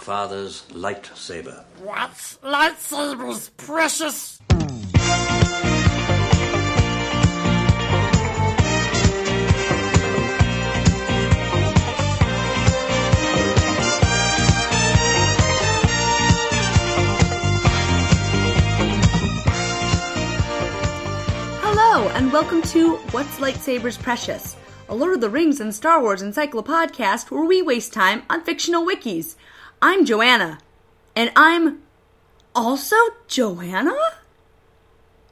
father's lightsaber. What? Lightsabers, precious. Hello, and welcome to What's Lightsabers Precious, a Lord of the Rings and Star Wars encyclopodcast where we waste time on fictional wikis. I'm Joanna, and I'm also Joanna?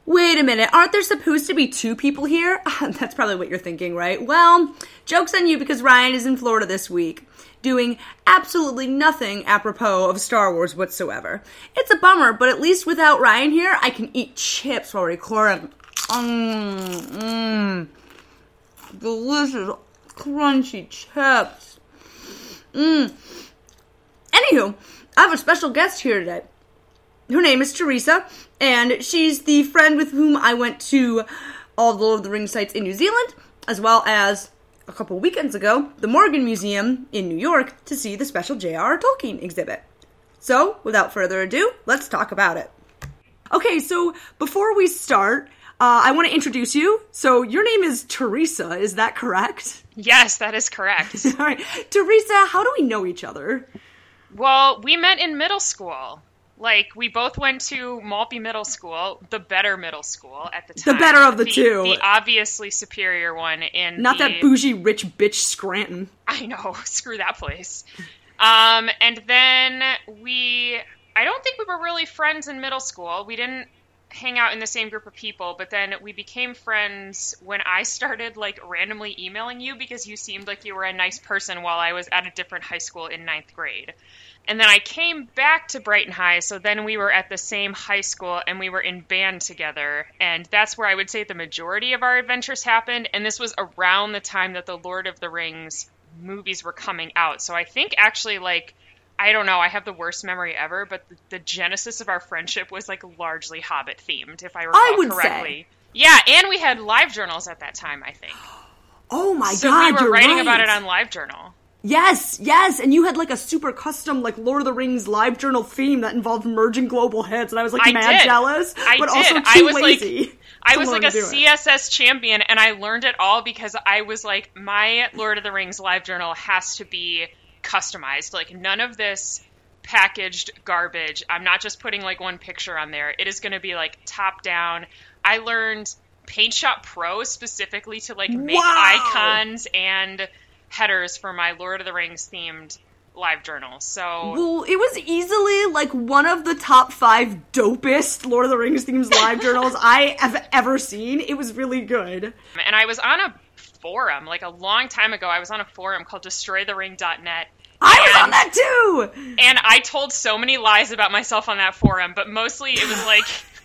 Wait a minute, aren't there supposed to be two people here? That's probably what you're thinking, right? Well, joke's on you because Ryan is in Florida this week, doing absolutely nothing apropos of Star Wars whatsoever. It's a bummer, but at least without Ryan here, I can eat chips while recording. Mmm, mmm. Delicious, crunchy chips. Mmm. Anywho, I have a special guest here today. Her name is Teresa, and she's the friend with whom I went to all the Lord of the Rings sites in New Zealand, as well as a couple weekends ago, the Morgan Museum in New York to see the special J.R.R. Tolkien exhibit. So, without further ado, let's talk about it. Okay, so before we start, uh, I want to introduce you. So, your name is Teresa, is that correct? Yes, that is correct. All right. Teresa, how do we know each other? Well, we met in middle school. Like we both went to Maltby Middle School, the better middle school at the time. The better of the two. the obviously superior one. In Not the, that bougie rich bitch Scranton. I know, screw that place. Um, and then we, I don't think we were really friends in middle school. We didn't hang out in the same group of people, but then we became friends when I started like randomly emailing you because you seemed like you were a nice person while I was at a different high school in ninth grade. And then I came back to Brighton High, so then we were at the same high school and we were in band together. And that's where I would say the majority of our adventures happened. And this was around the time that the Lord of the Rings movies were coming out. So I think actually, like, I don't know, I have the worst memory ever, but the, the genesis of our friendship was like largely Hobbit themed, if I recall I would correctly. Yeah, and we had live journals at that time, I think. Oh my so god, we were writing right. about it on LiveJournal. Yes, yes, and you had like a super custom like Lord of the Rings live journal theme that involved merging global hits, and I was like I mad did. jealous, I but did. also too I was lazy. like, I was like a do it. CSS champion, and I learned it all because I was like, my Lord of the Rings live journal has to be customized. Like none of this packaged garbage. I'm not just putting like one picture on there. It is going to be like top down. I learned Paint Shop Pro specifically to like make Wow. icons and headers for my Lord of the Rings themed live journal. So Well, it was easily like one of the top five dopest Lord of the Rings themes live journals I have ever seen. It was really good. and I was on a forum like a long time ago. I was on a forum called DestroyTheRing.net. I was on that too. and I told so many lies about myself on that forum, but mostly it was like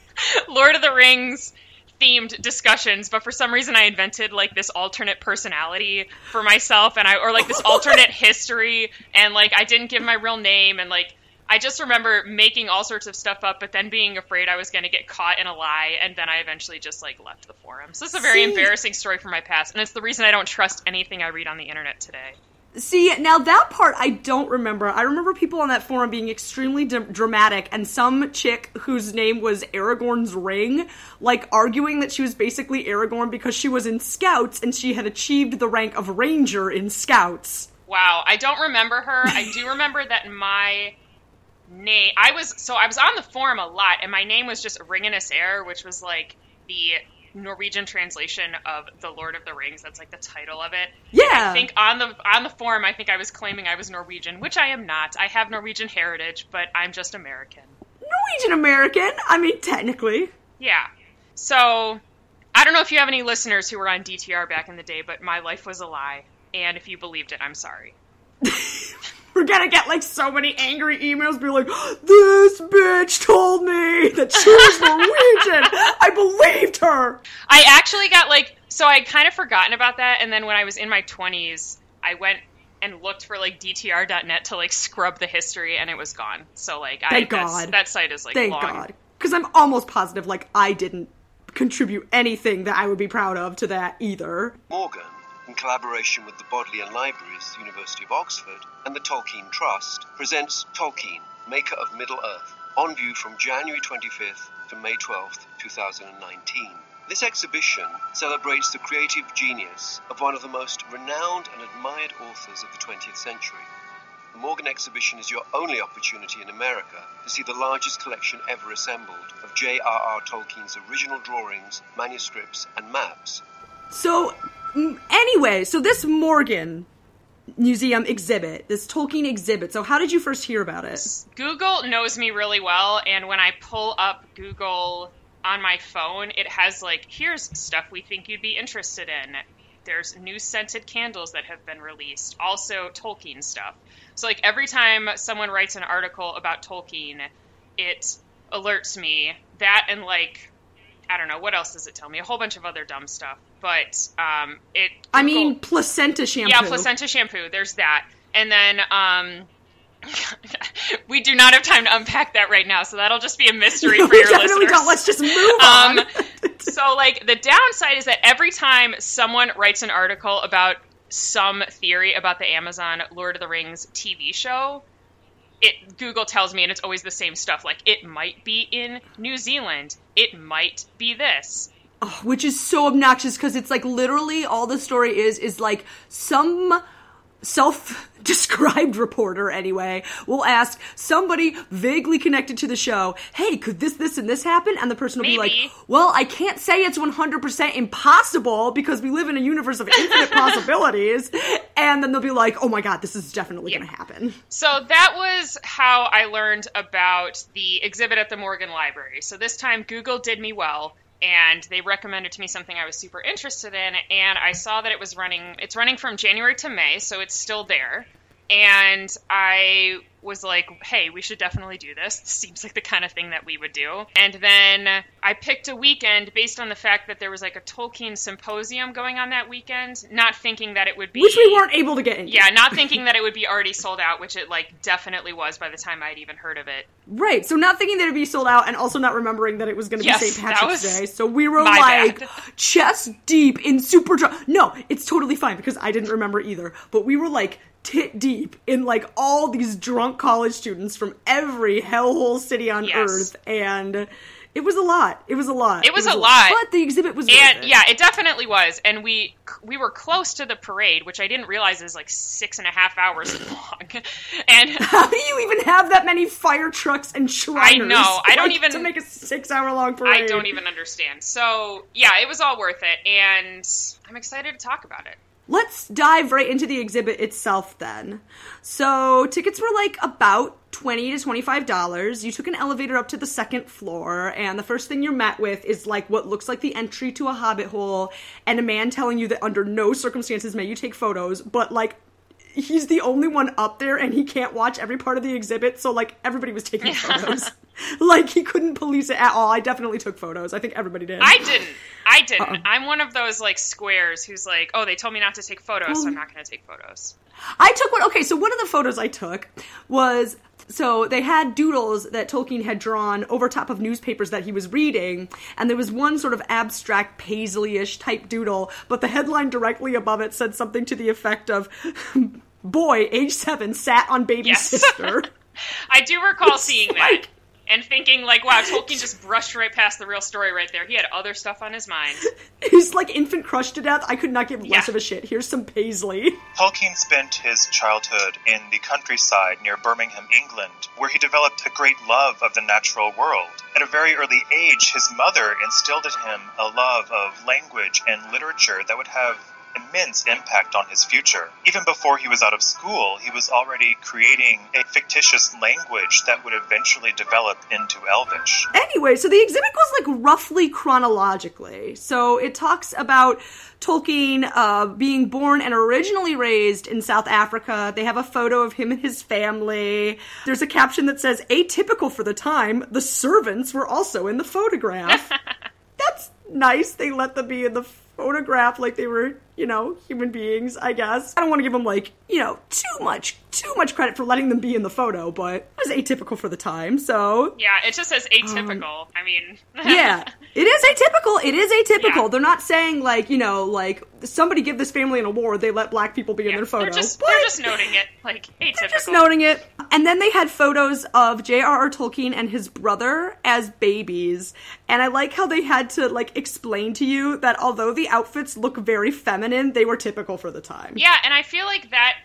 Lord of the Rings themed discussions. But for some reason, I invented like this alternate personality for myself, and I or like this alternate history, and like I didn't give my real name, and like. I just remember making all sorts of stuff up, but then being afraid I was going to get caught in a lie, and then I eventually just like left the forum. So it's a very See- embarrassing story from my past, and it's the reason I don't trust anything I read on the internet today. See, now that part I don't remember. I remember people on that forum being extremely d- dramatic, and some chick whose name was Aragorn's Ring, like arguing that she was basically Aragorn because she was in Scouts and she had achieved the rank of Ranger in Scouts. Wow, I don't remember her. I do remember that my name I was so I was on the forum a lot and my name was just Ringenes Herre, which was like the Norwegian translation of The Lord of the Rings. That's like the title of it. Yeah. And I think on the on the forum I think I was claiming I was Norwegian, which I am not. I have Norwegian heritage, but I'm just American. Norwegian American? I mean, technically. Yeah. So I don't know if you have any listeners who were on DTR back in the day, but my life was a lie. And if you believed it, I'm sorry. We're gonna get like so many angry emails be like, this bitch told me that she was Norwegian. I believed her. I actually got like so I kind of forgotten about that, and then when I was in my twenties, I went and looked for like DTR.net to like scrub the history, and it was gone. So like, I Thank that's- God. that site is like Thank long. God. Because I'm almost positive like I didn't contribute anything that I would be proud of to that either. Morgan in collaboration with the Bodleian Libraries, University of Oxford, and the Tolkien Trust, presents Tolkien, Maker of Middle Earth, on view from January 25th to May 12th, 2019. This exhibition celebrates the creative genius of one of the most renowned and admired authors of the 20th century. The Morgan exhibition is your only opportunity in America to see the largest collection ever assembled of J.R.R. Tolkien's original drawings, manuscripts, and maps. So, anyway, so this Morgan Museum exhibit, this Tolkien exhibit. So, how did you first hear about it? Google knows me really well, and when I pull up Google on my phone, it has like, here's stuff we think you'd be interested in. There's new scented candles that have been released, also Tolkien stuff. So, like, every time someone writes an article about Tolkien, it alerts me. That and, like, I don't know, what else does it tell me? A whole bunch of other dumb stuff. But um, it. I mean, placenta shampoo. Yeah, placenta shampoo. There's that. And then um, we do not have time to unpack that right now, so that'll just be a mystery No, for your definitely listeners. don't. Let's just move on. Um, so, like, the downside is that every time someone writes an article about some theory about the Amazon Lord of the Rings TV show, it Google tells me, and it's always the same stuff. Like, it might be in New Zealand. It might be this. Which is so obnoxious because it's like literally all the story is is like some self-described reporter anyway will ask somebody vaguely connected to the show hey could this this and this happen? And the person will be like well i can't say it's 100% impossible because we live in a universe of infinite possibilities. And then they'll be like oh my god this is definitely Yeah. gonna happen. So that was how I learned about the exhibit at the Morgan Library. So this time Google did me well and they recommended to me something I was super interested in and I saw that it was running it's running from January to May, so it's still there. And I was like, hey, we should definitely do this. This seems like the kind of thing that we would do. And then I picked a weekend based on the fact that there was like a Tolkien symposium going on that weekend, not thinking that it would be which we weren't able to get into yeah, not thinking that it would be already sold out, which it like definitely was by the time I'd even heard of it. Right, so not thinking that it'd be sold out, and also not remembering that it was going to Yes, be St. Patrick's Day. So we were like bad. chest deep in super drunk. No, it's totally fine because I didn't remember either. But we were like tit deep in like all these drunk college students from every hellhole city on Yes. earth, and it was a lot. It was a lot. It was a lot. but the exhibit was. And it. yeah, it definitely was. And we we were close to the parade, which I didn't realize is like six and a half hours long. And How do you even have that many fire trucks and Shriners? I know. I don't even- to make a six-hour-long parade. I don't even understand. So yeah, it was all worth it, and I'm excited to talk about it. Let's dive right into the exhibit itself then. So, tickets were like about 20 to 25 dollars. You took an elevator up to the second floor and the first thing you're met with is like what looks like the entry to a hobbit hole and a man telling you that under no circumstances may you take photos, but like he's the only one up there and he can't watch every part of the exhibit, so like everybody was taking photos. like he couldn't police it at all. I definitely took photos. I think everybody did. I didn't. I didn't. Um, I'm one of those like squares who's like, oh, they told me not to take photos, so I'm not going to take photos. I took one. Okay, so one of the photos I took was so they had doodles that Tolkien had drawn over top of newspapers that he was reading, and there was one sort of abstract paisley-ish type doodle, but the headline directly above it said something to the effect of "Boy, age seven, sat on baby Yes. sister." I do recall It's seeing that like- and thinking like, wow, Tolkien just brushed right past the real story right there. He had other stuff on his mind. He's like infant crushed to death. I could not give less Yeah. of a shit. Here's some paisley. Tolkien spent his childhood in the countryside near Birmingham, England, where he developed a great love of the natural world. At a very early age, his mother instilled in him a love of language and literature that would have immense impact on his future. Even before he was out of school, he was already creating a fictitious language that would eventually develop into Elvish. Anyway, so the exhibit goes like roughly chronologically. So it talks about Tolkien uh, being born and originally raised in South Africa. They have a photo of him and his family. There's a caption that says, atypical for the time, the servants were also in the photograph. That's nice. They let them be in the photographed like they were, you know, human beings, I guess. I don't want to give them like, you know, too much, too much credit for letting them be in the photo, but it was atypical for the time, so. Yeah, it just says um, atypical. I mean, Yeah, it is atypical. It is atypical. Yeah. They're not saying like, you know, like somebody give this family an award, they let black people be in their photo. They're just they're just noting it like atypical. just noting it. And then they had photos of J.R.R. Tolkien and his brother as babies. And I like how they had to like explain to you that although the outfits look very feminine, they were typical for the time. Yeah, and I feel like that.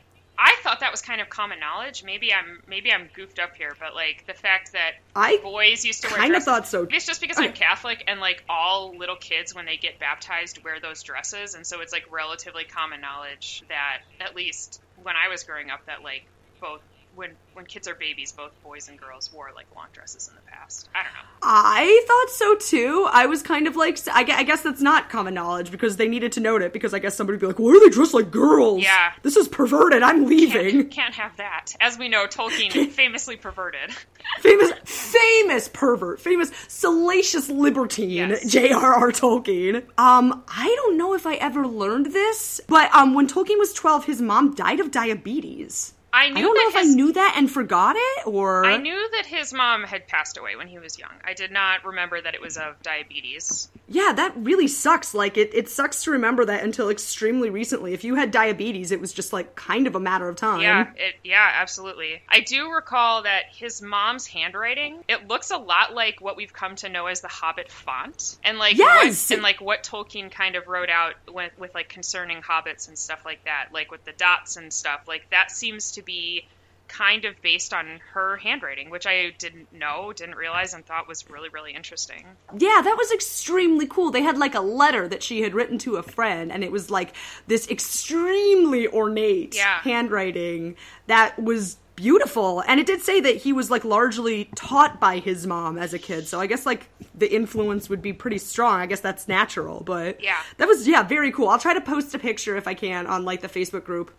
I thought that was kind of common knowledge. Maybe I'm maybe I'm goofed up here, but like the fact that I boys used to wear kinda thought so. It's just because I'm Catholic and like all little kids when they get baptized wear those dresses, and so it's like relatively common knowledge that at least when I was growing up that like both when when kids are babies, both boys and girls wore like long dresses in the past. I don't know. I thought so too. I was kind of like, I gue- I guess that's not common knowledge because they needed to note it because I guess somebody would be like, why are they dressed like girls? Yeah. This is perverted. I'm leaving. Can't, can't have that. As we know, Tolkien famously perverted. famous, famous pervert, famous salacious libertine, Yes. J.R.R. Tolkien. Um, I don't know if I ever learned this, but um, when Tolkien was 12, his mom died of diabetes. I knew I don't know if I knew that and forgot it, or I knew that his mom had passed away when he was young. I did not remember that it was of diabetes. yeah, that really sucks. Like it, it sucks to remember that until extremely recently. If you had diabetes, it was just like kind of a matter of time. Yeah, it yeah, absolutely. I do recall that his mom's handwriting, it looks a lot like what we've come to know as the Hobbit font. And like Yes! what, and like what Tolkien kind of wrote out with with like concerning hobbits and stuff like that, like with the dots and stuff. Like that seems to be kind of based on her handwriting, which I didn't know, didn't realize and thought was really really interesting. Yeah, that was extremely cool. They had like a letter that she had written to a friend, and it was like this extremely ornate Yeah. handwriting that was beautiful. And it did say that he was like largely taught by his mom as a kid, so I guess like the influence would be pretty strong. I guess that's natural, but Yeah. that was yeah very cool. I'll try to post a picture if I can on like the Facebook group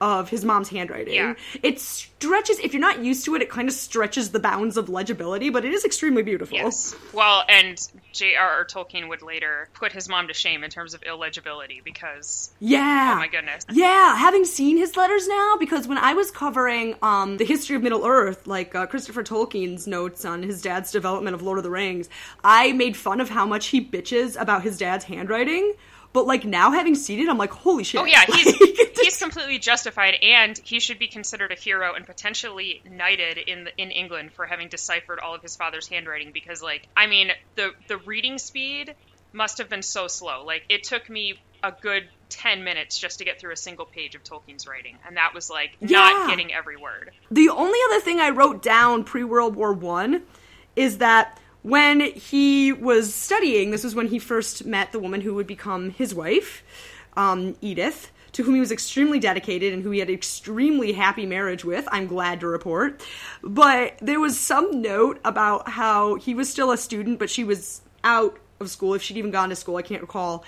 of his mom's handwriting. Yeah. It stretches if you're not used to it, it kind of stretches the bounds of legibility, but it is extremely beautiful. Yes. Well, and J.R.R. Tolkien would later put his mom to shame in terms of illegibility because Yeah. oh my goodness. Yeah, having seen his letters now, because when I was covering um, the history of Middle Earth, like uh, Christopher Tolkien's notes on his dad's development of Lord of the Rings, I made fun of how much he bitches about his dad's handwriting. But like now, having seen it, I'm like, holy shit! Oh yeah, he's he's completely justified, and he should be considered a hero and potentially knighted in the, in England for having deciphered all of his father's handwriting. Because like, I mean, the the reading speed must have been so slow. Like, it took me a good ten minutes just to get through a single page of Tolkien's writing, and that was like Yeah. not getting every word. The only other thing I wrote down pre World War One is that when he was studying, this was when he first met the woman who would become his wife, um, Edith, to whom he was extremely dedicated and who he had an extremely happy marriage with. I'm glad to report. But there was some note about how he was still a student, but she was out of school, if she'd even gone to school, I can't recall.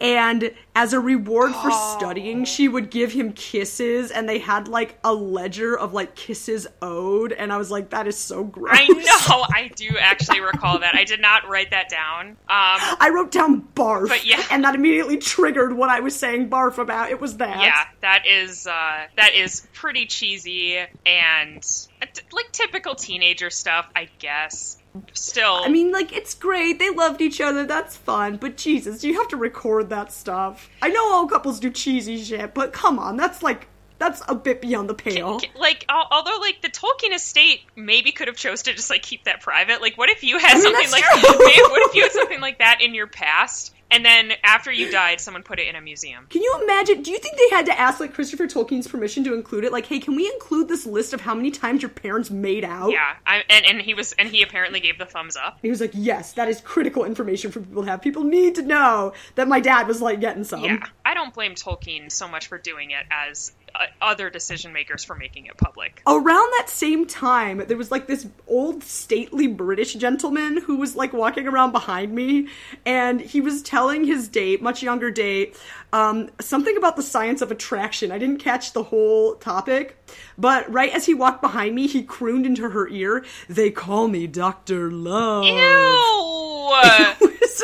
And as a reward for studying, she would give him kisses, and they had like a ledger of like kisses owed, and I was like, that is so gross. I know, I do actually recall that. I did not write that down. Um, I wrote down barf, But yeah. and that immediately triggered what I was saying barf about. It was that. yeah, that is uh, that is pretty cheesy and uh, like typical teenager stuff, I guess. Still, I mean, like, it's great. They loved each other. That's fun. But Jesus, you have to record that stuff. I know all couples do cheesy shit, but come on. That's like, that's a bit beyond the pale. like although like the Tolkien estate maybe could have chose to just like keep that private. Like, what if you had mean, something like what if you had something like that in your past, and then after you died, someone put it in a museum? Can you imagine? Do you think they had to ask like Christopher Tolkien's permission to include it? Like, hey, can we include this list of how many times your parents made out? Yeah, I, and and he was and he apparently gave the thumbs up. He was like, yes, that is critical information for people to have. People need to know that my dad was like getting some. Yeah, I don't blame Tolkien so much for doing it as other decision makers for making it public. Around that same time, there was like this old stately British gentleman who was like walking around behind me, and he was telling his date, much younger date, um, something about the science of attraction. I didn't catch the whole topic, but right as he walked behind me, he crooned into her ear, "They call me Doctor Love." Ew! It was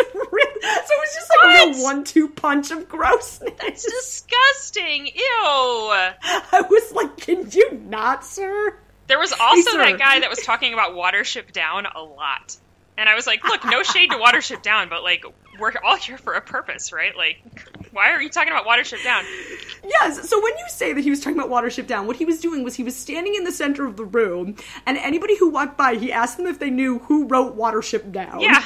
real- it's just like a real one-two punch of grossness. It's disgusting. Ew. I was like, can you not, sir? There was also sir. that guy that was talking about Watership Down a lot. And I was like, look, no shade to Watership Down, but like, we're all here for a purpose, right? Like, why are you talking about Watership Down? Yes. So when you say that he was talking about Watership Down, what he was doing was he was standing in the center of the room, and anybody who walked by, he asked them if they knew who wrote Watership Down. Yeah,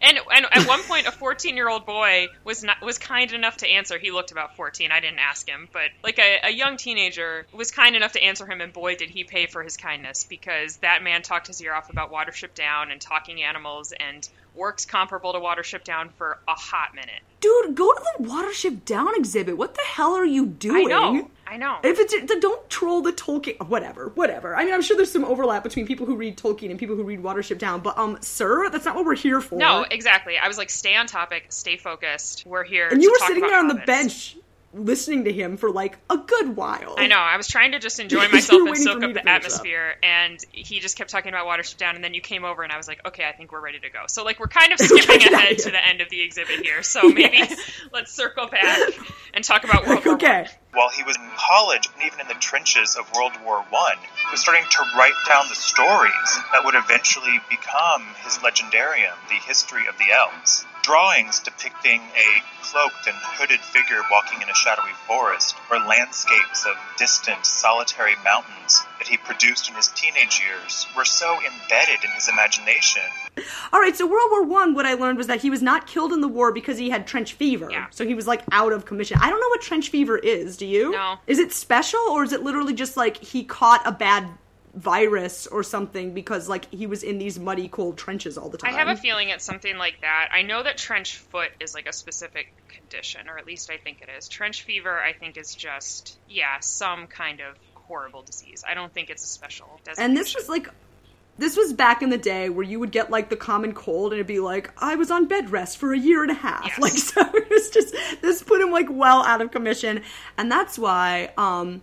and and at one point, a 14 year old boy was not was kind enough to answer. He looked about 14. I didn't ask him, but like a, a young teenager was kind enough to answer him, and boy, did he pay for his kindness because that man talked his ear off about Watership Down and talking animals and works comparable to Watership Down for a hot minute. Dude, go to the Watership Down exhibit. What the hell are you doing? I know, I know. If it's don't troll the Tolkien, whatever, whatever. I mean, I'm sure there's some overlap between people who read Tolkien and people who read Watership Down, but um, sir, that's not what we're here for. no, exactly. I was like, stay on topic, stay focused. We're here. and you were sitting there on the bench listening to him for like a good while. I know. I was trying to just enjoy myself and soak up the finish up. atmosphere, and he just kept talking about Watership Down, and then you came over, and I was like, okay, I think we're ready to go. So like we're kind of skipping get ahead to the end of the exhibit here. So maybe Yes. let's circle back and talk about World War Okay. One. While he was in college and even in the trenches of World War I, he was starting to write down the stories that would eventually become his legendarium, the history of the elves. Drawings depicting a cloaked and hooded figure walking in a shadowy forest, or landscapes of distant, solitary mountains that he produced in his teenage years were so embedded in his imagination All right, so World War One, what I learned was that he was not killed in the war because he had trench fever. Yeah. So he was like out of commission. I don't know what trench fever is. Do you? No. Is it special or is it literally just like he caught a bad virus or something because like he was in these muddy cold trenches all the time. I have a feeling it's something like that. I know that trench foot is like a specific condition, or at least I think it is. Trench fever, I think, is just yeah, some kind of horrible disease. I don't think it's a special. and this was like this was back in the day where you would get like the common cold and it'd be like i was on bed rest for a year and a half Yes. like so it was just this put him like well out of commission and that's why um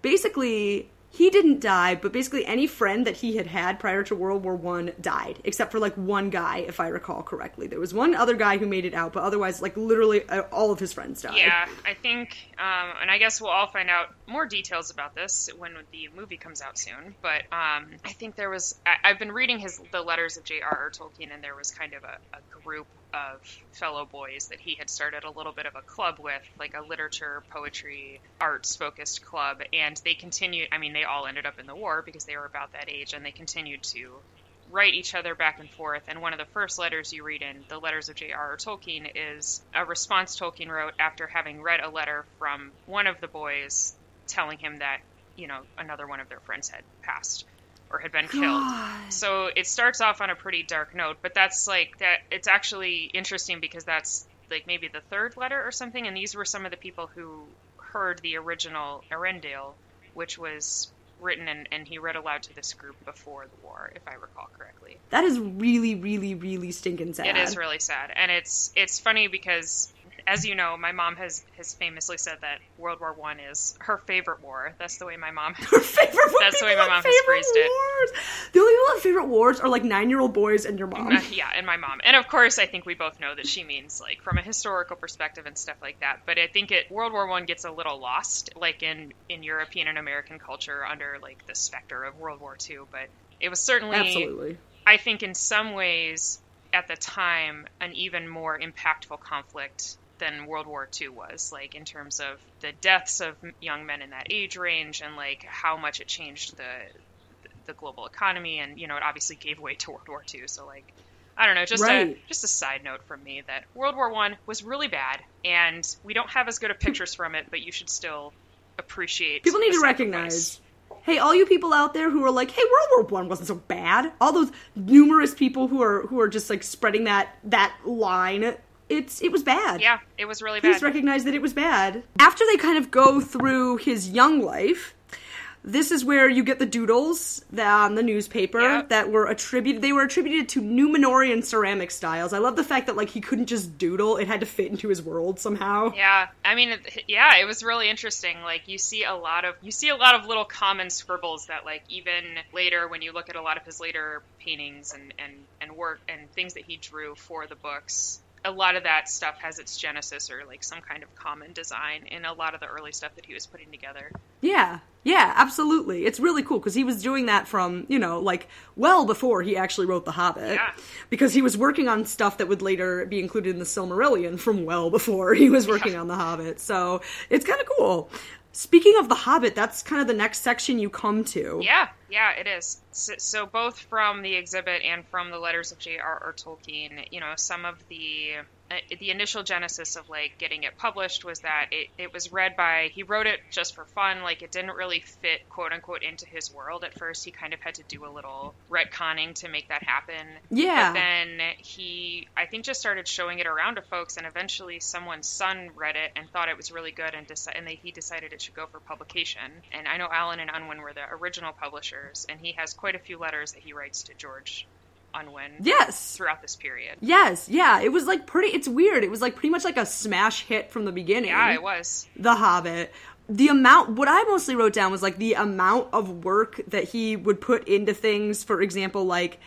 basically he didn't die but basically any friend that he had had prior to world war one died except for like one guy if i recall correctly there was one other guy who made it out but otherwise like literally uh, all of his friends died Yeah, I think, um, and I guess we'll all find out more details about this when the movie comes out soon. But um, I think there was, I, I've been reading his the letters of J.R.R. Tolkien, and there was kind of a, a group of fellow boys that he had started a little bit of a club with, like a literature, poetry, arts focused club, and they continued. I mean, they all ended up in the war because they were about that age, and they continued to write each other back and forth. And one of the first letters you read in the letters of J.R.R. Tolkien is a response Tolkien wrote after having read a letter from one of the boys telling him that, you know, another one of their friends had passed or had been killed. So it starts off on a pretty dark note, but that's like that it's actually interesting because that's like maybe the third letter or something and these were some of the people who heard the original Eärendil, which was written and, and he read aloud to this group before the war, if I recall correctly. that is really really really stinking sad It is really sad, and it's it's funny because, as you know, my mom has has famously said that World War One is her favorite war. That's the way my mom. Her favorite That's the way my mom has phrased it. The only people have favorite wars are like nine year old boys and your mom. Uh, yeah, and my mom, and of course, I think we both know that she means like from a historical perspective and stuff like that. But I think it World War One gets a little lost, like in in European and American culture under like the specter of World War Two. But it was certainly Absolutely. I think in some ways, at the time, an even more impactful conflict than World War II was, like in terms of the deaths of young men in that age range and like how much it changed the the global economy, and you know, it obviously gave way to World War II. So like. I don't know, just a just a side note from me that World War One was really bad, and we don't have as good of pictures from it, but you should still appreciate. People need to recognize. Hey, all you people out there who are like, "Hey, World War One wasn't so bad." All those numerous people who are who are just like spreading that that line. It's it was bad. Yeah, it was really bad. Please bad. recognize that it was bad. After they kind of go through his young life, this is where you get the doodles that, on the newspaper Yeah. that were attributed. They were attributed to Numenorean ceramic styles. I love the fact that like he couldn't just doodle; it had to fit into his world somehow. Yeah, I mean, it- yeah, it was really interesting. Like you see a lot of you see a lot of little common scribbles that, like, even later when you look at a lot of his later paintings and and and work and things that he drew for the books, a lot of that stuff has its genesis or like some kind of common design in a lot of the early stuff that he was putting together. Yeah, yeah, absolutely. It's really cool because he was doing that from, you know, like well before he actually wrote The Hobbit. Yeah. Because he was working on stuff that would later be included in the Silmarillion from well before he was working on The Hobbit. So it's kind of cool. Speaking of The Hobbit, that's kind of the next section you come to. Yeah, yeah, it is. So, so both from the exhibit and from the letters of J.R.R. Tolkien, you know, some of the Uh, the initial genesis of like getting it published was that it, it was read by he wrote it just for fun like it didn't really fit quote unquote into his world at first. He kind of had to do a little retconning to make that happen. Yeah. but then he i think just started showing it around to folks and eventually someone's son read it and thought it was really good and, deci- and they, he decided it should go for publication. And i know Allen and unwin were the original publishers and he has quite a few letters that he writes to george unwin Yes. throughout this period Yes, yeah. It was like pretty, it's weird. It was like pretty much like a smash hit from the beginning. yeah it was The Hobbit. The amount, what I mostly wrote down was like the amount of work that he would put into things. For example, like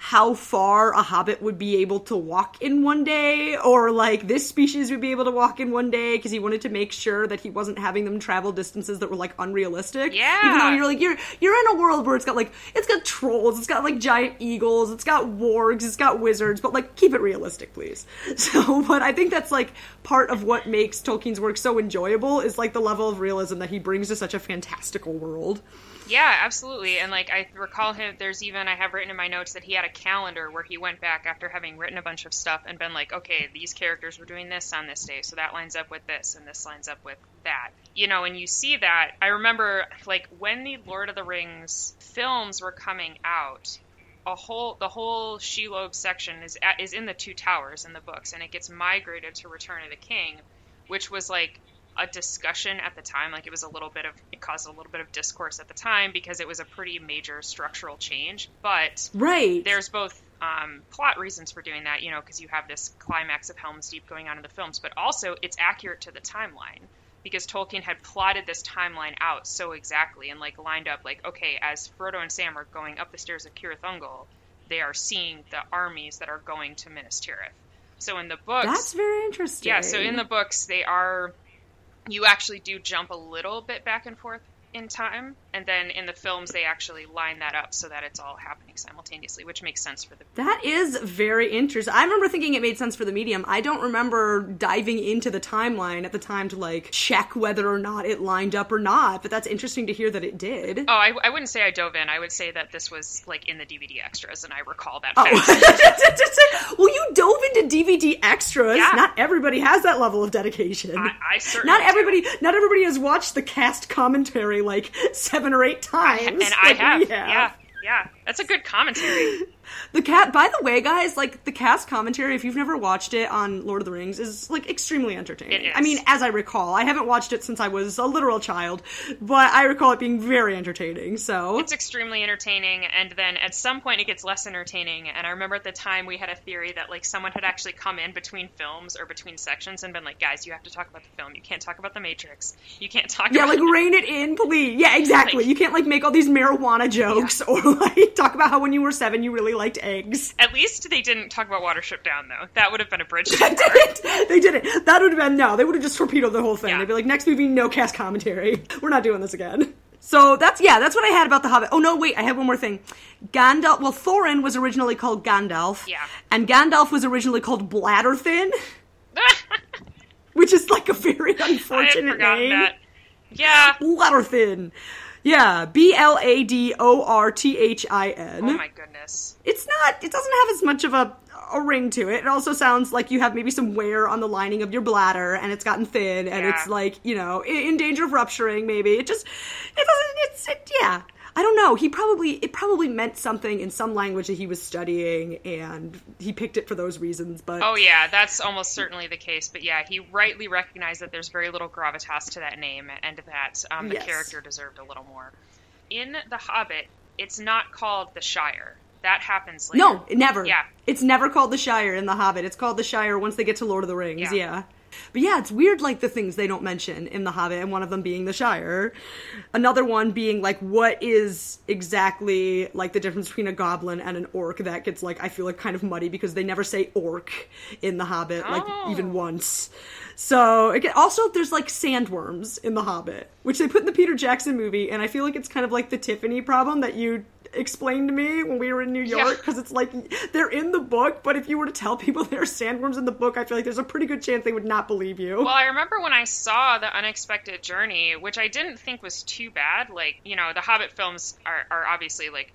how far a hobbit would be able to walk in one day, or like this species would be able to walk in one day, because he wanted to make sure that he wasn't having them travel distances that were like unrealistic. Yeah. Even though you're like you're you're in a world where it's got like it's got trolls, it's got like giant eagles, it's got wargs, it's got wizards, but like keep it realistic, please. So, but I think that's like part of what makes Tolkien's work so enjoyable is like the level of realism that he brings to such a fantastical world. Yeah, absolutely. And like I recall him there's even I have written in my notes that he had a calendar where he went back after having written a bunch of stuff and been like, okay, these characters were doing this on this day, so that lines up with this and this lines up with that. You know, and you see that. I remember like when the Lord of the Rings films were coming out, a whole the whole Shelob section is at, is in the Two Towers in the books, and it gets migrated to Return of the King, which was like a discussion at the time. Like it was a little bit of it caused a little bit of discourse at the time because it was a pretty major structural change. But Right. there's both um, plot reasons for doing that, you know, because you have this climax of Helm's Deep going on in the films, but also it's accurate to the timeline because Tolkien had plotted this timeline out so exactly and like lined up like okay, as Frodo and Sam are going up the stairs of Cirith Ungol, they are seeing the armies that are going to Minas Tirith. So in the books, That's very interesting. yeah, so in the books they are you actually do jump a little bit back and forth in time, and then in the films they actually line that up so that it's all happening simultaneously, which makes sense for the That is very interesting. I remember thinking it made sense for the medium. I don't remember diving into the timeline at the time to like check whether or not it lined up or not, but that's interesting to hear that it did. Oh, I, I wouldn't say I dove in. I would say that this was like in the DVD extras, and I recall that Oh. fact. well, you dove into DVD extras. Yeah. Not everybody has that level of dedication. I, I certainly not do. everybody. Not everybody has watched the cast commentary like seven or eight times. and I like have. Yeah, yeah, that's a good commentary. The cat. By the way, guys, like the cast commentary, if you've never watched it on Lord of the Rings, is like extremely entertaining. It is. I mean, as I recall, I haven't watched it since I was a literal child, but I recall it being very entertaining. So It's extremely entertaining, and then at some point it gets less entertaining. And I remember at the time we had a theory that like someone had actually come in between films or between sections and been like, "Guys, you have to talk about the film. You can't talk about the Matrix. You can't talk yeah, about like rein it in, please. Yeah, exactly. Like- you can't like make all these marijuana jokes or like talk about how when you were seven you really liked eggs. At least they didn't talk about Watership Down though. That would have been a bridge. They didn't. They didn't. That would have been no. They would have just torpedoed the whole thing. Yeah. They'd be like, next movie, no cast commentary. We're not doing this again. So that's yeah, that's what I had about the Hobbit. Oh no, wait, I had one more thing. Gandalf. Well, Thorin was originally called Gandalf. Yeah. And Gandalf was originally called Bladorthin, which is like a very unfortunate name. that. Yeah. Bladorthin. Yeah, B L A D O R T H I N. Oh my goodness. it's not it doesn't have as much of a a ring to it. It also sounds like you have maybe some wear on the lining of your bladder and it's gotten thin and Yeah. it's like, you know, in, in danger of rupturing maybe. It just it doesn't it's it, yeah. I don't know. He probably it probably meant something in some language that he was studying and he picked it for those reasons, but Oh yeah, that's almost certainly the case. But yeah, he rightly recognized that there's very little gravitas to that name, and that um, the Yes. character deserved a little more. In The Hobbit, it's not called the Shire. That happens later. No, it never. Yeah. It's never called the Shire in The Hobbit. It's called the Shire once they get to Lord of the Rings. Yeah. Yeah. But yeah, it's weird, like the things they don't mention in The Hobbit, and one of them being the Shire. Another one being like, what is exactly like the difference between a goblin and an orc? That gets like, I feel like kind of muddy because they never say orc in The Hobbit, like Oh. even once. So again, also there's like sandworms in The Hobbit, which they put in the Peter Jackson movie, and I feel like it's kind of like the Tiffany problem that you explained to me when we were in New York because it's like they're in the book, but if you were to tell people there are sandworms in the book, I feel like there's a pretty good chance they would not believe you. Well, I remember when I saw the unexpected journey, which I didn't think was too bad. Like, you know, the Hobbit films are, are obviously like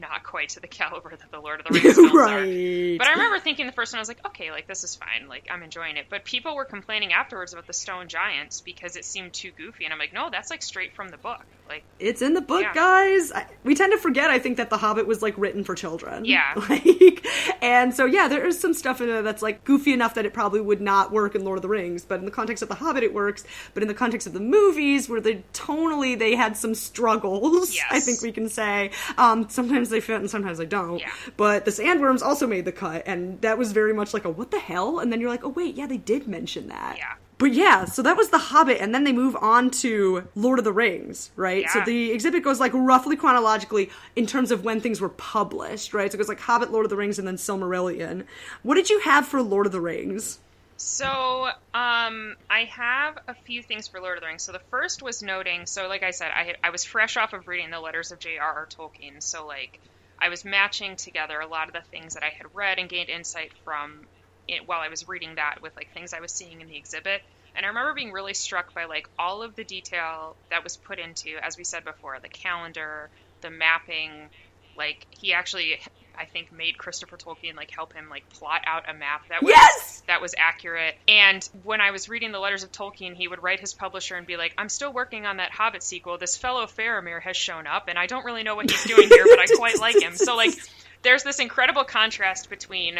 not quite to the caliber that the Lord of the Rings films are. But I remember thinking the first one, I was like, okay, like this is fine, like I'm enjoying it. But people were complaining afterwards about the Stone Giants because it seemed too goofy, and I'm like, no, that's like straight from the book. Like, It's in the book, Yeah. guys. I, we tend to forget, I think, that The Hobbit was like written for children. Yeah. Like, and so yeah, there is some stuff in there that's like goofy enough that it probably would not work in Lord of the Rings, but in the context of The Hobbit, it works. But in the context of the movies, where they tonally they had some struggles, Yes. I think we can say. Um, sometimes they fit and sometimes they don't. Yeah. But the Sandworms also made the cut, and that was very much like a what the hell? And then you're like, oh wait, yeah, they did mention that. Yeah. But yeah, so that was The Hobbit, and then they move on to Lord of the Rings, right? Yeah. So the exhibit goes like roughly chronologically in terms of when things were published, right? So it goes like Hobbit, Lord of the Rings, and then Silmarillion. What did you have for Lord of the Rings? So, um, I have a few things for Lord of the Rings. So the first was noting. So, like I said, I I was fresh off of reading the letters of J.R.R. Tolkien. So, like, I was matching together a lot of the things that I had read and gained insight from it while I was reading that with like things I was seeing in the exhibit. And I remember being really struck by like all of the detail that was put into, as we said before, the calendar, the mapping. Like he actually, I think, made Christopher Tolkien like help him like plot out a map that was Yes! that was accurate. And when I was reading the letters of Tolkien, he would write his publisher and be like, "I'm still working on that Hobbit sequel. This fellow Faramir has shown up, and I don't really know what he's doing here, but I quite like him." So like, there's this incredible contrast between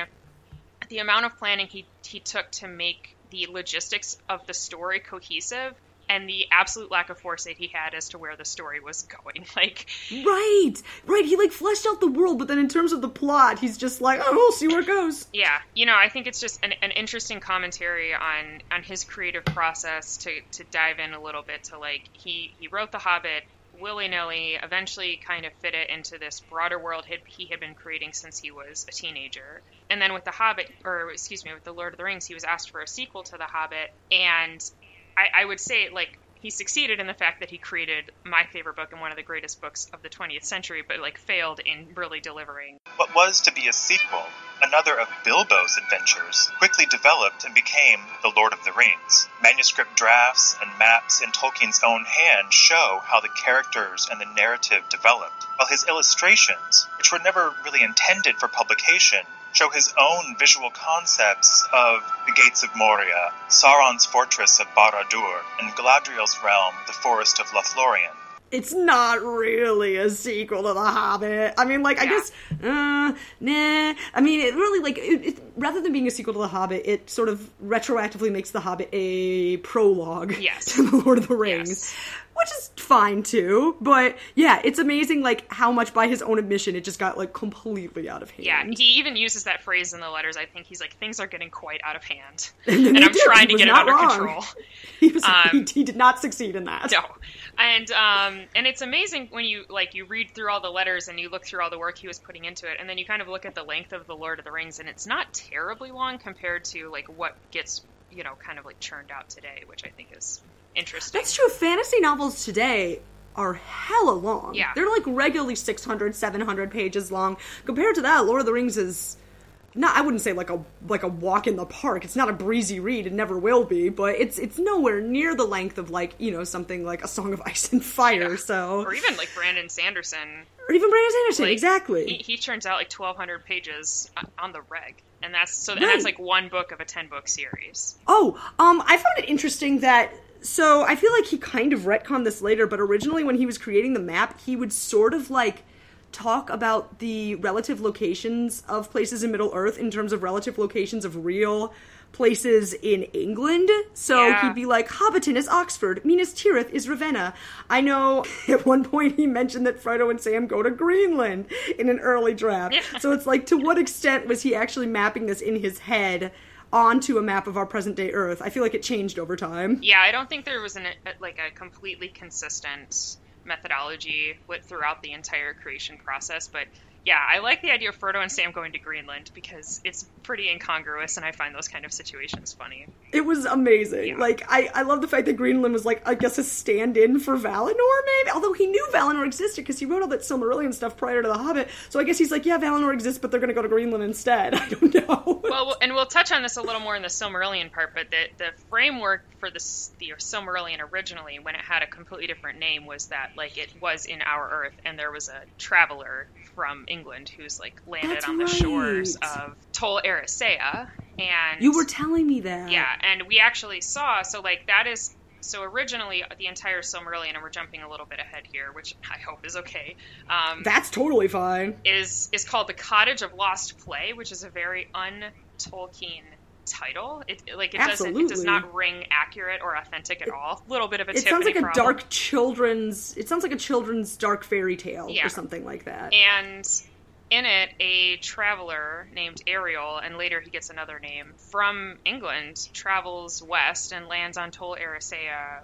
the amount of planning he he took to make the logistics of the story cohesive and the absolute lack of foresight he had as to where the story was going. Like, Right, right. He like fleshed out the world, but then in terms of the plot, he's just like, oh, we'll see where it goes. yeah, you know, I think it's just an, an interesting commentary on on his creative process to to dive in a little bit to like he he wrote The Hobbit willy nilly, eventually kind of fit it into this broader world he he had been creating since he was a teenager. And then with The Hobbit, or excuse me, with The Lord of the Rings, he was asked for a sequel to The Hobbit, and I, I would say like he succeeded in the fact that he created my favorite book and one of the greatest books of the 20th century, but like failed in really delivering. What was to be a sequel, another of Bilbo's adventures, quickly developed and became The Lord of the Rings. Manuscript drafts and maps in Tolkien's own hand show how the characters and the narrative developed, while his illustrations, which were never really intended for publication, show his own visual concepts of the Gates of Moria, Sauron's fortress of Barad-dûr, and Galadriel's realm, the Forest of Lothlorien. It's not really a sequel to The Hobbit. I mean, like, I guess, uh, nah. I mean, it really, like, it, it, rather than being a sequel to The Hobbit, it sort of retroactively makes The Hobbit a prologue Yes. to The Lord of the Rings. Yes. Which is fine too, but yeah, it's amazing like how much by his own admission it just got like completely out of hand. Yeah, he even uses that phrase in the letters. I think he's like, things are getting quite out of hand, And and I'm did. trying He to get it under wrong. control. he was Um, he, he did not succeed in that. No, and um, and it's amazing when you like you read through all the letters and you look through all the work he was putting into it, and then you kind of look at the length of the Lord of the Rings, and it's not terribly long compared to like what gets you know kind of like churned out today, which I think is interesting. That's true. Fantasy novels today are hella long. Yeah. They're like regularly 600, 700 pages long. Compared to that, Lord of the Rings is not I wouldn't say like a like a walk in the park. It's not a breezy read, it never will be, but it's it's nowhere near the length of like, you know, something like A Song of Ice and Fire, so or even like Brandon Sanderson. or even Brandon Sanderson, like, exactly. He, he turns out like 1,200 pages on- the reg, and that's so and Right. that's like one book of a 10 book series. Oh, um, I found it interesting that. So I feel like he kind of retconned this later, but originally when he was creating the map, he would sort of like talk about the relative locations of places in Middle Earth in terms of relative locations of real places in England. So Yeah. he'd be like, Hobbiton is Oxford, Minas Tirith is Ravenna. I know at one point he mentioned that Frodo and Sam go to Greenland in an early draft. Yeah. So it's like, to what extent was he actually mapping this in his head? onto a map of our present day Earth. I feel like it changed over time. Yeah, I don't think there was an a, like a completely consistent methodology with, throughout the entire creation process, but yeah, I like the idea of Frodo and Sam going to Greenland because it's pretty incongruous, and I find those kind of situations funny. It was amazing. Yeah. Like I, I love the fact that Greenland was like I guess a stand-in for Valinor, maybe. Although he knew Valinor existed because he wrote all that Silmarillion stuff prior to the Hobbit. So I guess he's like, yeah, Valinor exists, but they're gonna go to Greenland instead. I don't know. Well, and we'll touch on this a little more in the Silmarillion part, but the the framework for this the Silmarillion originally, when it had a completely different name, was that like it was in our Earth, and there was a traveler from England who's like landed That's on the shores of Tol Eressëa, and you were telling me that. yeah, and we actually saw so like that is so originally the entire Silmarillion, and we're jumping a little bit ahead here, which I hope is okay. Um, That's totally fine. is is called the Cottage of Lost Play, which is a very un-Tolkien title. It like it doesn't it does not ring accurate or authentic at all. A little bit of a It sounds like a dark children's. It sounds like a children's dark fairy tale Yeah. or something like that. and in it a traveler named Eriol and later he gets another name from England travels west and lands on Tol Eressëa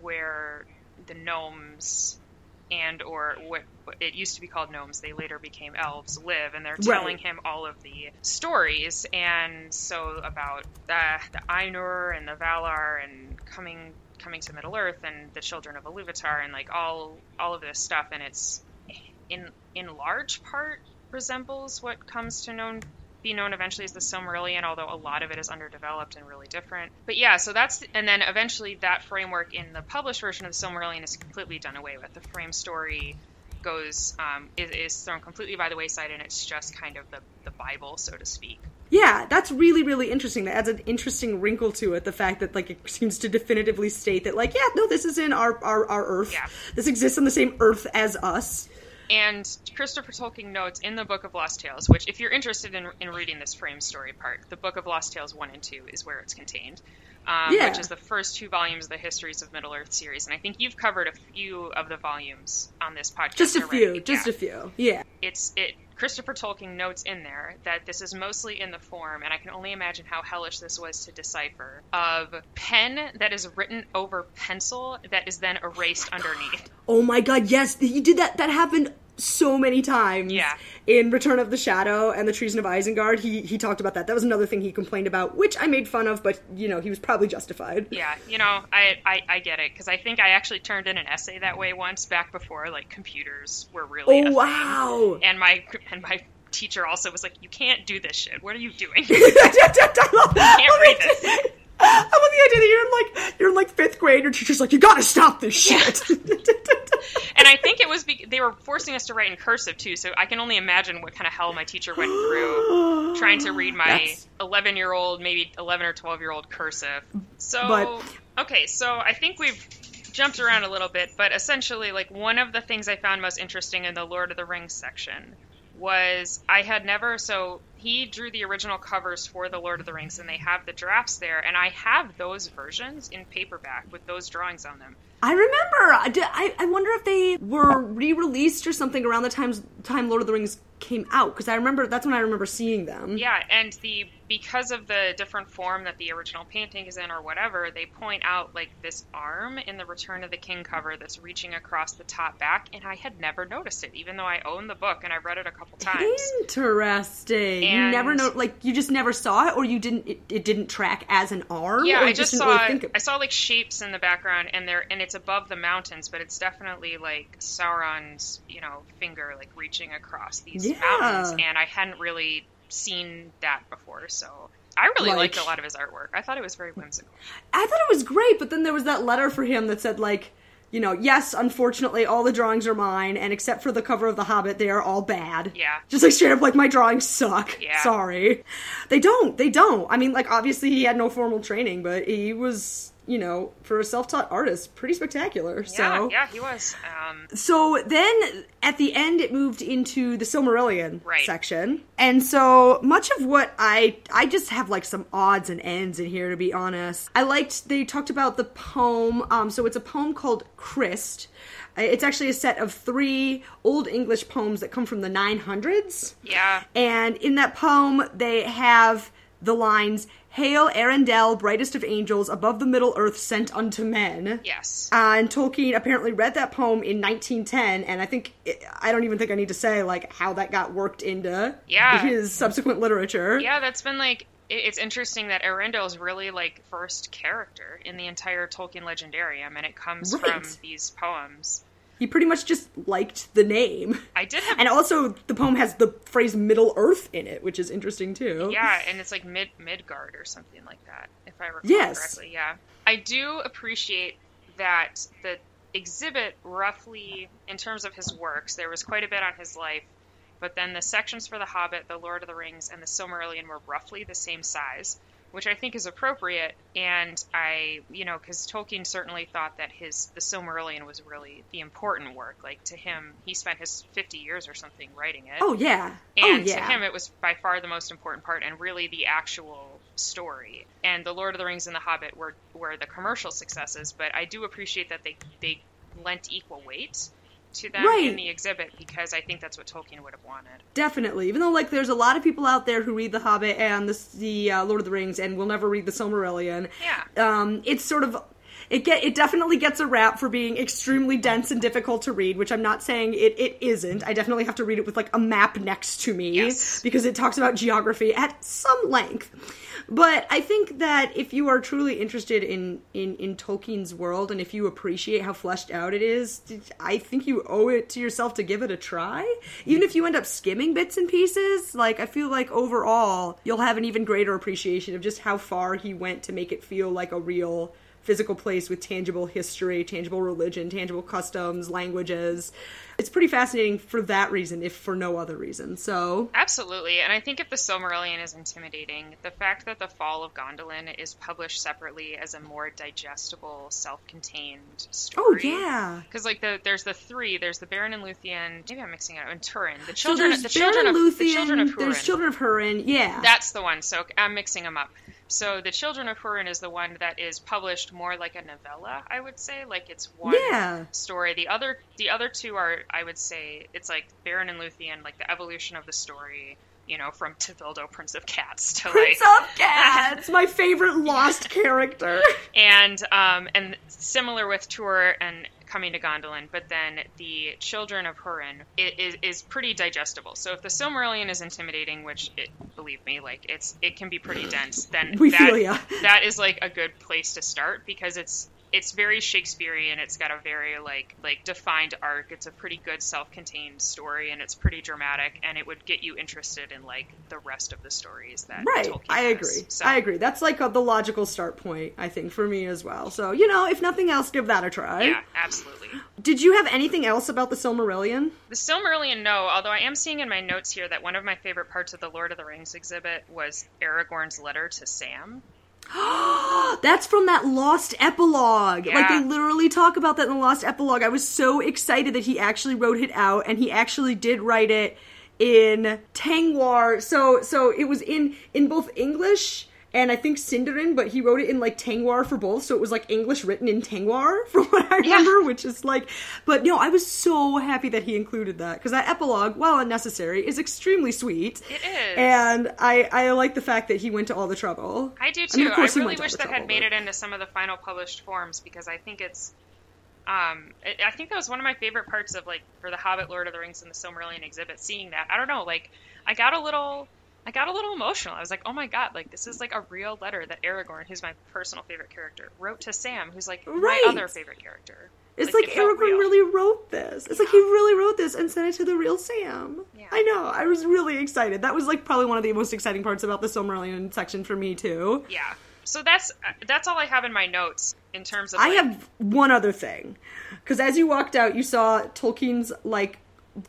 where the gnomes and or what- it used to be called gnomes they later became elves live and they're telling Right. him all of the stories and so about the, the Ainur and the Valar and coming coming to Middle Earth and the children of Iluvatar and like all all of this stuff and it's in in large part resembles what comes to known be known eventually as the Silmarillion, although a lot of it is underdeveloped and really different. But yeah, so that's and then eventually that framework in the published version of the Silmarillion is completely done away with. The frame story goes um, is, is thrown completely by the wayside, and it's just kind of the the Bible, so to speak. Yeah, that's really, really interesting. That adds an interesting wrinkle to it. The fact that like it seems to definitively state that like, yeah, no, this is in our our, our Earth. Yeah. This exists on the same Earth as us. And Christopher Tolkien notes in the Book of Lost Tales, which, if you're interested in, in reading this frame story part, the Book of Lost Tales 1 and 2 is where it's contained, um, Yeah. which is the first two volumes of the Histories of Middle Earth series. And I think you've covered a few of the volumes on this podcast. Just a already. few, just Yeah. a few. Yeah. It's it. Christopher Tolkien notes in there that this is mostly in the form, and I can only imagine how hellish this was to decipher, of pen that is written over pencil that is then erased underneath. Oh my god, yes, he did that. That happened so many times. Yeah. In Return of the Shadow and the Treason of Isengard, he he talked about that. That was another thing he complained about, which I made fun of, but you know he was probably justified. Yeah, you know, I I, I get it because I think I actually turned in an essay that way once back before like computers were really. Oh wow! And my and my teacher also was like, "You can't do this shit. What are you doing?" I Can't read this. I love the idea that you're in like you're in like fifth grade. Your teacher's like, you gotta stop this shit. and I think it was be- they were forcing us to write in cursive too, so I can only imagine what kind of hell my teacher went through trying to read my That's- 11 year old, maybe 11 or 12 year old cursive. So, But- okay, so I think we've jumped around a little bit, but essentially, like, one of the things I found most interesting in the Lord of the Rings section was I had never, so he drew the original covers for the Lord of the Rings, and they have the drafts there, and I have those versions in paperback with those drawings on them. I remember. I, I, wonder if they were re-released or something around the times time Lord of the Rings came out because I remember that's when I remember seeing them. Yeah, and the because of the different form that the original painting is in or whatever, they point out like this arm in the Return of the King cover that's reaching across the top back, and I had never noticed it, even though I own the book and I read it a couple times. Interesting. you And- never know, like you just never saw it, or you didn't. It, it didn't track as an arm. Yeah, I just saw really think of- I saw like shapes in the background, and there and it's above the mountains, but it's definitely like Sauron's you know finger like reaching across these Yeah. mountains, and I hadn't really seen that before, so. I really Like- liked a lot of his artwork. I thought it was very whimsical. I thought it was great, but then there was that letter for him that said like. You know, yes, unfortunately, all the drawings are mine, and except for the cover of The Hobbit, they are all bad. Yeah. Just like straight up, like, my drawings suck. Yeah. Sorry. They don't. They don't. I mean, like, obviously, he had no formal training, but he was, you know, for a self taught artist, pretty spectacular. Yeah, so. yeah, he was. Um, So then at the end it moved into the Silmarillion Right. section. And so much of what I I just have like some odds and ends in here to be honest. I liked they talked about the poem um so it's a poem called Christ. Uh, It's actually a set of 3 old English poems that come from the 900s. yeah, And in that poem, they have the lines "Hail Eärendil, brightest of angels, above the Middle Earth sent unto men." Yes. Uh, and Tolkien apparently read that poem in 1910, and I think I don't even think I need to say like how that got worked into Yeah. his subsequent literature. yeah, that's been like it's interesting that Eärendil is really like first character in the entire Tolkien legendarium, and it comes from these poems. He pretty much just liked the name. I did have And also, the poem has the phrase Middle Earth in it, which is interesting too. Yeah, and it's like mid Midgard or something like that, if I recall Yes. correctly. Yeah, I do appreciate that the exhibit roughly, in terms of his works, there was quite a bit on his life, but then the sections for The Hobbit, The Lord of the Rings, and The Silmarillion were roughly the same size, which I think is appropriate. And I, you know, because Tolkien certainly thought that his The Silmarillion was really the important work. Like to him, he spent his 50 years or something writing it. Oh yeah. Oh, and oh to him, it was by far the most important part, and really the actual story. And the Lord of the Rings and the Hobbit were were the commercial successes, but I do appreciate that they they lent equal weight to them Right. in the exhibit because I think that's what Tolkien would have wanted. Definitely. Even though like there's a lot of people out there who read The Hobbit and the, the uh, Lord of the Rings and will never read the Silmarillion. Yeah. Um, it's sort of it get it definitely gets a rap for being extremely dense and difficult to read, which I'm not saying it, it isn't. I definitely have to read it with like a map next to me Yes. because it talks about geography at some length. But I think that if you are truly interested in, in, in Tolkien's world and if you appreciate how fleshed out it is, I think you owe it to yourself to give it a try. Even if you end up skimming bits and pieces, like I feel like overall you'll have an even greater appreciation of just how far he went to make it feel like a real physical place with tangible history, tangible religion, tangible customs, languages. It's pretty fascinating for that reason, if for no other reason. So, Absolutely, and I think if the Silmarillion is intimidating, the fact that the Fall of Gondolin is published separately as a more digestible, self-contained oh, story. oh yeah. Because like the there's the three, there's the Beren and Luthien. Maybe I'm mixing it up. And Turin, the So children, there's the Beren children of Luthien, the children of Hurin. there's Children of Hurin, yeah. That's the one. So I'm mixing them up. So the Children of Hurin is the one that is published more like a novella, I would say. Like it's one Yeah. story. The other the other two are, I would say, it's like Beren and Luthien, like the evolution of the story. You know, from Tevildo, Prince of Cats, to Prince like of Cats, my favorite lost character. and um, and similar with Tuor and Coming to Gondolin, but then the Children of Hurin is, is pretty digestible. So if the Silmarillion is intimidating, which it, believe me, like it's it can be pretty dense, then We that, feel ya. that is like a good place to start because it's it's very Shakespearean. It's got a very like like defined arc. It's a pretty good self-contained story, and it's pretty dramatic, and it would get you interested in like the rest of the stories that Right, Tolkien I has. agree. So, I agree. That's like a, the logical start point, I think, for me as well. So, you know, if nothing else, give that a try. Yeah, absolutely. Did you have anything else about the Silmarillion? The Silmarillion, no. Although I am seeing in my notes here that one of my favorite parts of the Lord of the Rings exhibit was Aragorn's letter to Sam. That's from that lost epilogue. Like they literally talk about that in the lost epilogue. I was so excited that he actually wrote it out and he actually did write it in Tengwar. So so it was in in both English and I think Sindarin, but he wrote it in like Tengwar for both, so it was like English written in Tengwar from what I remember, which is like but no, I was so happy that he included that because that epilogue, while unnecessary, is extremely sweet. It is. And I I like the fact that he went to all the trouble. I do I too. mean, I, course he really wish that had made but- it into some of the final published forms because I think it's. Um, I I think that was one of my favorite parts of like for the Hobbit, Lord of the Rings, and the Silmarillion exhibit. Seeing that, I don't know, like I got a little, I got a little emotional. I was like, oh my god, like this is like a real letter that Aragorn, who's my personal favorite character, wrote to Sam, who's like Right. my other favorite character. It's like, it Aragorn real. really wrote this. It's like he really wrote this and sent it to the real Sam. Yeah. I know. I was really excited. That was like probably one of the most exciting parts about the Silmarillion section for me too. Yeah. So that's that's all I have in my notes in terms of. I like- have one other thing, because as you walked out, you saw Tolkien's like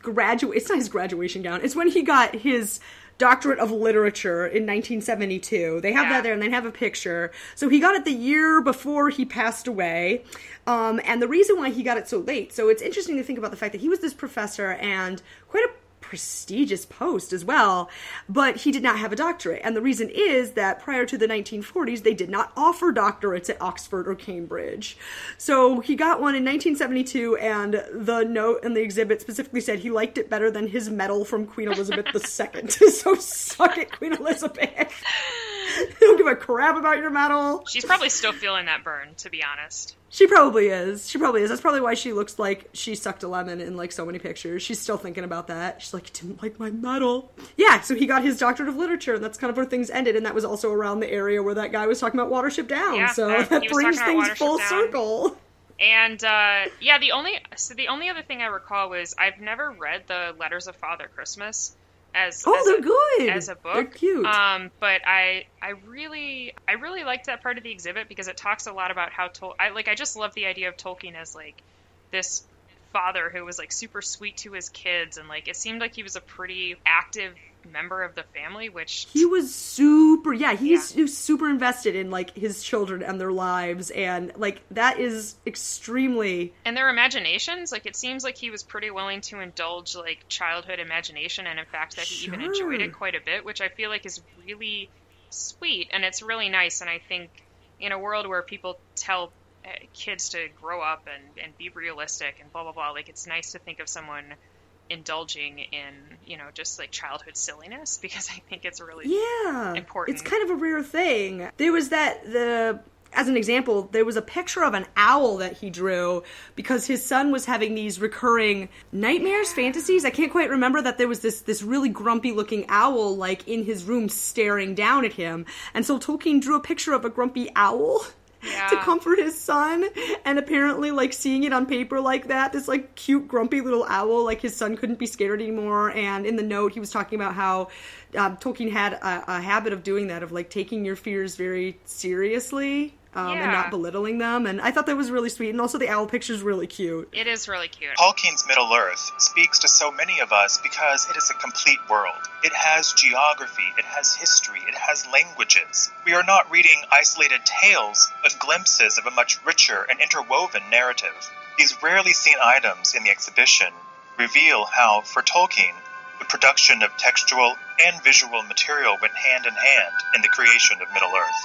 graduate. It's not his graduation gown. It's when he got his doctorate of literature in 1972. They have Yeah. that there, and they have a picture. So he got it the year before he passed away. Um, and the reason why he got it so late. So it's interesting to think about the fact that he was this professor and quite a prestigious post as well, but he did not have a doctorate. And the reason is that prior to the 1940s, they did not offer doctorates at Oxford or Cambridge. So he got one in 1972, and the note in the exhibit specifically said he liked it better than his medal from Queen Elizabeth II. so suck it, Queen Elizabeth. don't give a crap about your medal. She's probably still feeling that burn, to be honest. She probably is. She probably is. That's probably why she looks like she sucked a lemon in like so many pictures. She's still thinking about that. She's like, didn't like my medal. Yeah, so he got his doctorate of literature, and that's kind of where things ended. And that was also around the area where that guy was talking about Watership Down. Yeah, so that- that, brings things full Down. circle. And uh, yeah, the only so the only other thing I recall was I've never read the Letters of Father Christmas as Oh, as they're a, good. as a book. They're cute. Um, but I I really I really liked that part of the exhibit because it talks a lot about how Tol- I like I just love the idea of Tolkien as like this father who was like super sweet to his kids and like it seemed like he was a pretty active member of the family which he was super yeah he's, he was super invested in like his children and their lives and like that is extremely and their imaginations like it seems like he was pretty willing to indulge like childhood imagination and in fact that he even enjoyed it quite a bit which i feel like is really sweet and it's really nice and i think in a world where people tell uh, kids to grow up and, and be realistic and blah blah blah like it's nice to think of someone indulging in you know just like childhood silliness because i think it's really yeah. important. it's kind of a rare thing. There was that the as an example there was a picture of an owl that he drew because his son was having these recurring nightmares fantasies. I can't quite remember that there was this this really grumpy looking owl like in his room staring down at him. And so tolkien drew a picture of a grumpy owl to comfort his son. And apparently like seeing it on paper like that this like cute grumpy little owl like his son couldn't be scared anymore. And in the note he was talking about how um, tolkien had a, a habit of doing that of like taking your fears very seriously um, and not belittling them and i thought that was really sweet and also the owl picture is really cute it is really cute Tolkien's Middle Earth speaks to so many of us because it is a complete world. It has geography, it has history, it has languages. We are not reading isolated tales, but glimpses of a much richer and interwoven narrative. These rarely seen items in the exhibition reveal how, for Tolkien, the production of textual and visual material went hand in hand in the creation of Middle Earth.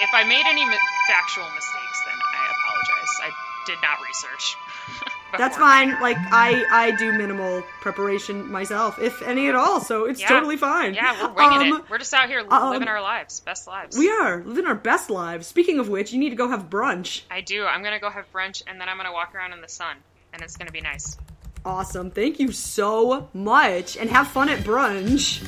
If i made any factual mistakes then i apologize i did not research that's fine like i i do minimal preparation myself if any at all so it's Yeah. totally fine Yeah, we're winging Um, it. We're just out here um, living our lives, best lives. we are living our best lives speaking of which you need to go have brunch I do. I'm gonna go have brunch, and then I'm gonna walk around in the sun, and it's gonna be nice. Awesome. Thank you so much. And have fun at brunch.